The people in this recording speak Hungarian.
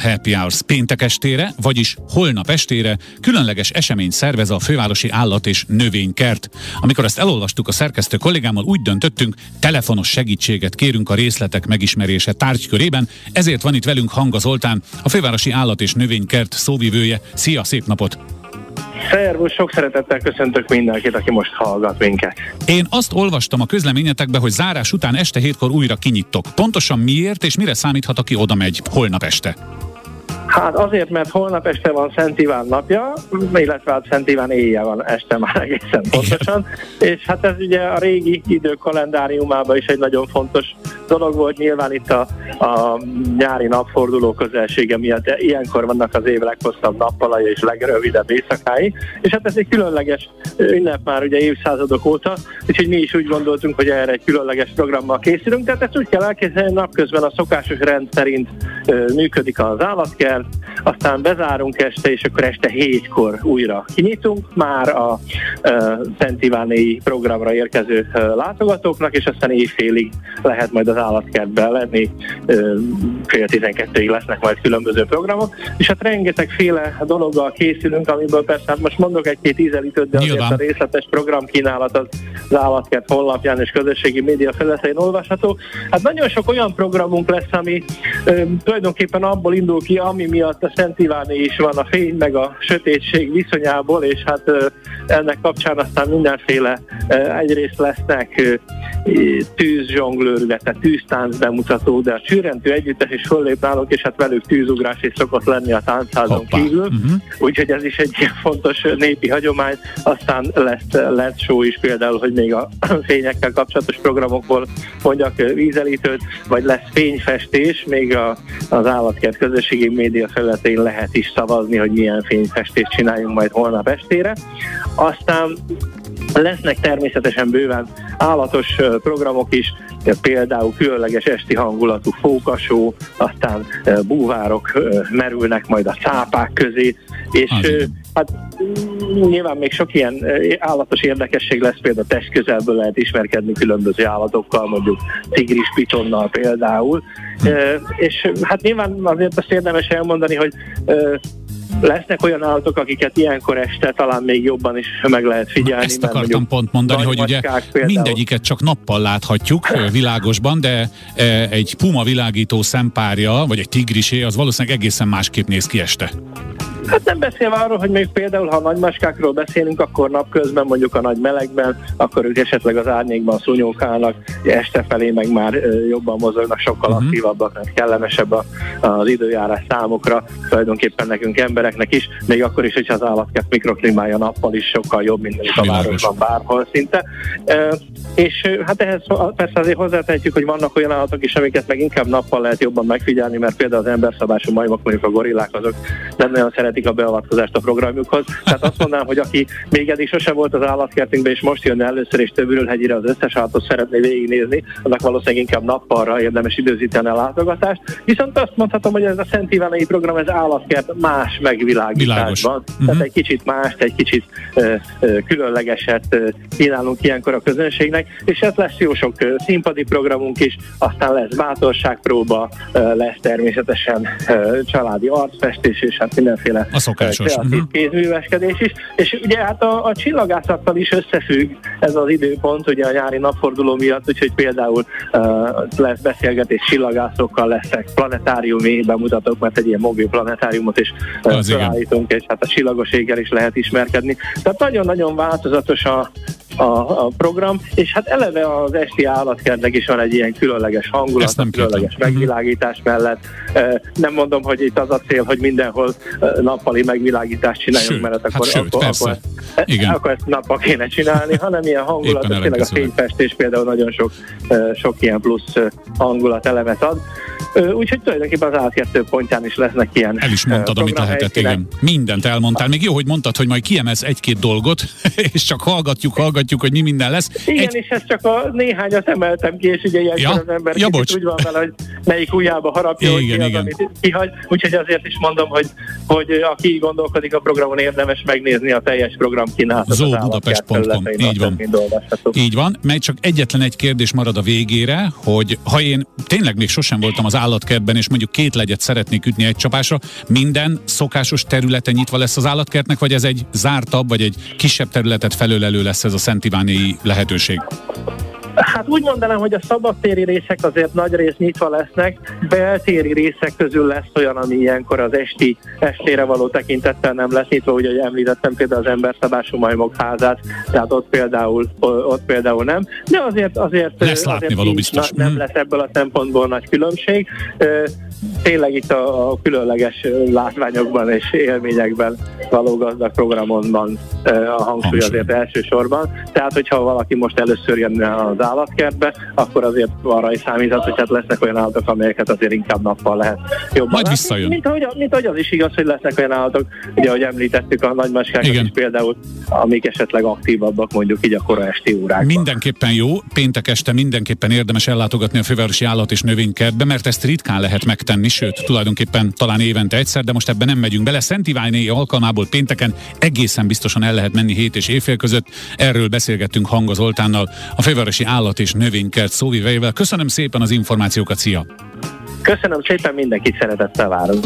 Happy Hours péntek estére, vagyis holnap estére különleges esemény szervez a Fővárosi Állat és Növénykert. Amikor ezt elolvastuk a szerkesztő kollégámmal, úgy döntöttünk, telefonos segítséget kérünk a részletek megismerése tárgykörében, ezért van itt velünk Hanga Zoltán, a Fővárosi Állat és Növénykert szóvivője. Szia, szép napot! Szervusz, sok szeretettel köszöntök mindenkit, aki most hallgat minket. Én azt olvastam a közleményetekbe, hogy zárás után este hétkor újra kinyittok. Pontosan miért és mire számíthat, aki oda megy holnap este? Hát azért, mert holnap este van Szent Iván napja, illetve hát Szent Iván éjjel van este már egészen pontosan, és hát ez ugye a régi idők kalendáriumában is egy nagyon fontos dolog volt, nyilván itt a, a nyári napforduló közelsége miatt ilyenkor vannak az év leghosszabb nappalai és legrövidebb éjszakái, és hát ez egy különleges ünnep már ugye évszázadok óta, úgyhogy mi is úgy gondoltunk, hogy erre egy különleges programmal készülünk, tehát ezt úgy kell elképzelni, napközben a szokásos rend szerint működik az állatkert, aztán bezárunk este, és akkor este hétkor újra kinyitunk már a Szent Ivánéi programra érkező látogatóknak, és aztán éjfélig lehet majd az állatkertben lenni, fél tizenkettőig lesznek majd különböző programok, és hát rengeteg féle dologgal készülünk, amiből persze hát most mondok egy-két ízelítőt, de Nyilván. azért a részletes programkínálat az, az állatkert honlapján és közösségi média felületein olvasható. Hát nagyon sok olyan programunk lesz, ami tulajdonképpen abból indul ki, ami miatt a Szent Iváné is van a fény meg a sötétség viszonyából, és hát ennek kapcsán aztán mindenféle egyrészt lesznek tűzzsonglőr, illetve tűztánc bemutató, de a csűrentő együttes is föllép nálunk, és hát velük tűzugrás is szokott lenni a táncházon Hoppá. kívül, uh-huh. úgyhogy ez is egy ilyen fontos népi hagyomány. Aztán lesz LED show is például, hogy még a fényekkel kapcsolatos programokból mondjak vízelítőt, vagy lesz fényfestés, még a, az állatkert közösségi média felületén lehet is szavazni, hogy milyen fényfestést csináljunk majd holnap estére. Aztán Lesznek természetesen bőven állatos programok is, például különleges esti hangulatú fókasó, aztán búvárok merülnek majd a cápák közé, és hát nyilván még sok ilyen állatos érdekesség lesz, például testközelből lehet ismerkedni különböző állatokkal, mondjuk tigris pitonnal például, és hát nyilván azért azt érdemes elmondani, hogy Lesznek olyan állatok, akiket ilyenkor este talán még jobban is meg lehet figyelni. Ezt akartam pont mondani, hogy ugye például. mindegyiket csak nappal láthatjuk világosban, de egy puma világító szempárja, vagy egy tigrisé, az valószínűleg egészen másképp néz ki este. Hát nem beszélve arról, hogy még például, ha nagy maskákról beszélünk, akkor napközben, mondjuk a nagy melegben, akkor ők esetleg az árnyékban szúnyókálnak, este felé meg már jobban mozognak, sokkal uh-huh. aktívabbak, mert kellemesebb az időjárás számukra, tulajdonképpen nekünk embereknek is, még akkor is, hogyha az állatkert mikroklimája nappal is sokkal jobb, mint a városban bárhol szinte. És hát ehhez persze azért hozzátehetjük, hogy vannak olyan állatok is, amiket meg inkább nappal lehet jobban megfigyelni, mert például az emberszabású majmok, mondjuk a gorillák, azok nem nagyon szeretik a beavatkozást a programjukhoz. Tehát azt mondanám, hogy aki még eddig sose volt az állatkertünkben, és most jön először, és több hegyire az összes állatot szeretné végignézni, annak valószínűleg inkább nappalra érdemes időzíteni a látogatást. Viszont azt mondhatom, hogy ez a Szent Ivánai program, ez állatkert más megvilágításban. Tehát uh-huh. egy kicsit más, egy kicsit uh, uh, különlegeset kínálunk ilyenkor a közönségnek, és ez lesz jó sok színpadi programunk is, aztán lesz bátorságpróba, lesz természetesen családi arcfestés, és hát mindenféle a szokásos. Kreatív uh-huh. kézműveskedés is. És ugye hát a, a csillagászattal is összefügg ez az időpont, ugye a nyári napforduló miatt, úgyhogy például uh, lesz beszélgetés csillagászokkal, lesznek planetáriumi bemutatók, mert egy ilyen mobil planetáriumot is uh, felállítunk, és hát a csillagos éggel is lehet ismerkedni. Tehát nagyon-nagyon változatos a, a, a program, és hát eleve az esti állatkertnek is van egy ilyen különleges hangulat, különleges tudom. megvilágítás mellett. Nem mondom, hogy itt az a cél, hogy mindenhol nappali megvilágítást csináljunk, sőt, mert hát akkor, sőt, akkor, persze. akkor, Igen. akkor ezt nappal kéne csinálni, hanem ilyen hangulat, tényleg a fényfestés például nagyon sok, sok ilyen plusz hangulat elemet ad. Úgyhogy tulajdonképpen az átkettő pontján is lesznek ilyen El is mondtad, amit lehetett, igen. Mindent elmondtál. Még jó, hogy mondtad, hogy majd kiemelsz egy-két dolgot, és csak hallgatjuk, hallgatjuk, hogy mi minden lesz. Igen, egy... és ezt csak a néhányat emeltem ki, és ugye ilyenkor ja? az ember ja, úgy van vele, hogy melyik ujjába harapja, igen, hogy ki az, amit kihagy. Úgyhogy azért is mondom, hogy, hogy aki gondolkodik a programon, érdemes megnézni a teljes program kínálatot. Zoobudapest.com, így van. Így van, mely csak egyetlen egy kérdés marad a végére, hogy ha én tényleg még sosem voltam az állatkertben, és mondjuk két legyet szeretnék ütni egy csapásra, minden szokásos területe nyitva lesz az állatkertnek, vagy ez egy zártabb, vagy egy kisebb területet felölelő lesz ez a Szent Iváni lehetőség? Úgy mondanám, hogy a szabadtéri részek azért nagy rész nyitva lesznek, beltéri részek közül lesz olyan, ami ilyenkor az esti, estére való tekintettel nem lesz nyitva, ugye hogy említettem például az emberszabású majmok házát, tehát ott például, ott például nem, de azért, azért, lesz azért való biztos. nem mhm. lesz ebből a szempontból nagy különbség tényleg itt a, a különleges látványokban és élményekben való gazdag programon van a hangsúly azért elsősorban. Tehát, hogyha valaki most először jönne az állatkertbe, akkor azért arra is számíthat, hogy hát lesznek olyan állatok, amelyeket azért inkább nappal lehet jobban Majd visszajön. Mint ahogy, mint ahogy az is igaz, hogy lesznek olyan állatok, ugye ahogy említettük a nagymaskákat is például, amik esetleg aktívabbak mondjuk így a kora esti órákban. Mindenképpen jó, péntek este mindenképpen érdemes ellátogatni a fővárosi állat és növénykertbe, mert ezt ritkán lehet megtenni sőt, tulajdonképpen talán évente egyszer, de most ebben nem megyünk bele. Szent Iványi alkalmából pénteken egészen biztosan el lehet menni hét és évfél között. Erről beszélgettünk Hanga Zoltánnal, a fővárosi állat és növénykert szóviveivel. Köszönöm szépen az információkat, szia! Köszönöm szépen, mindenkit szeretettel várunk!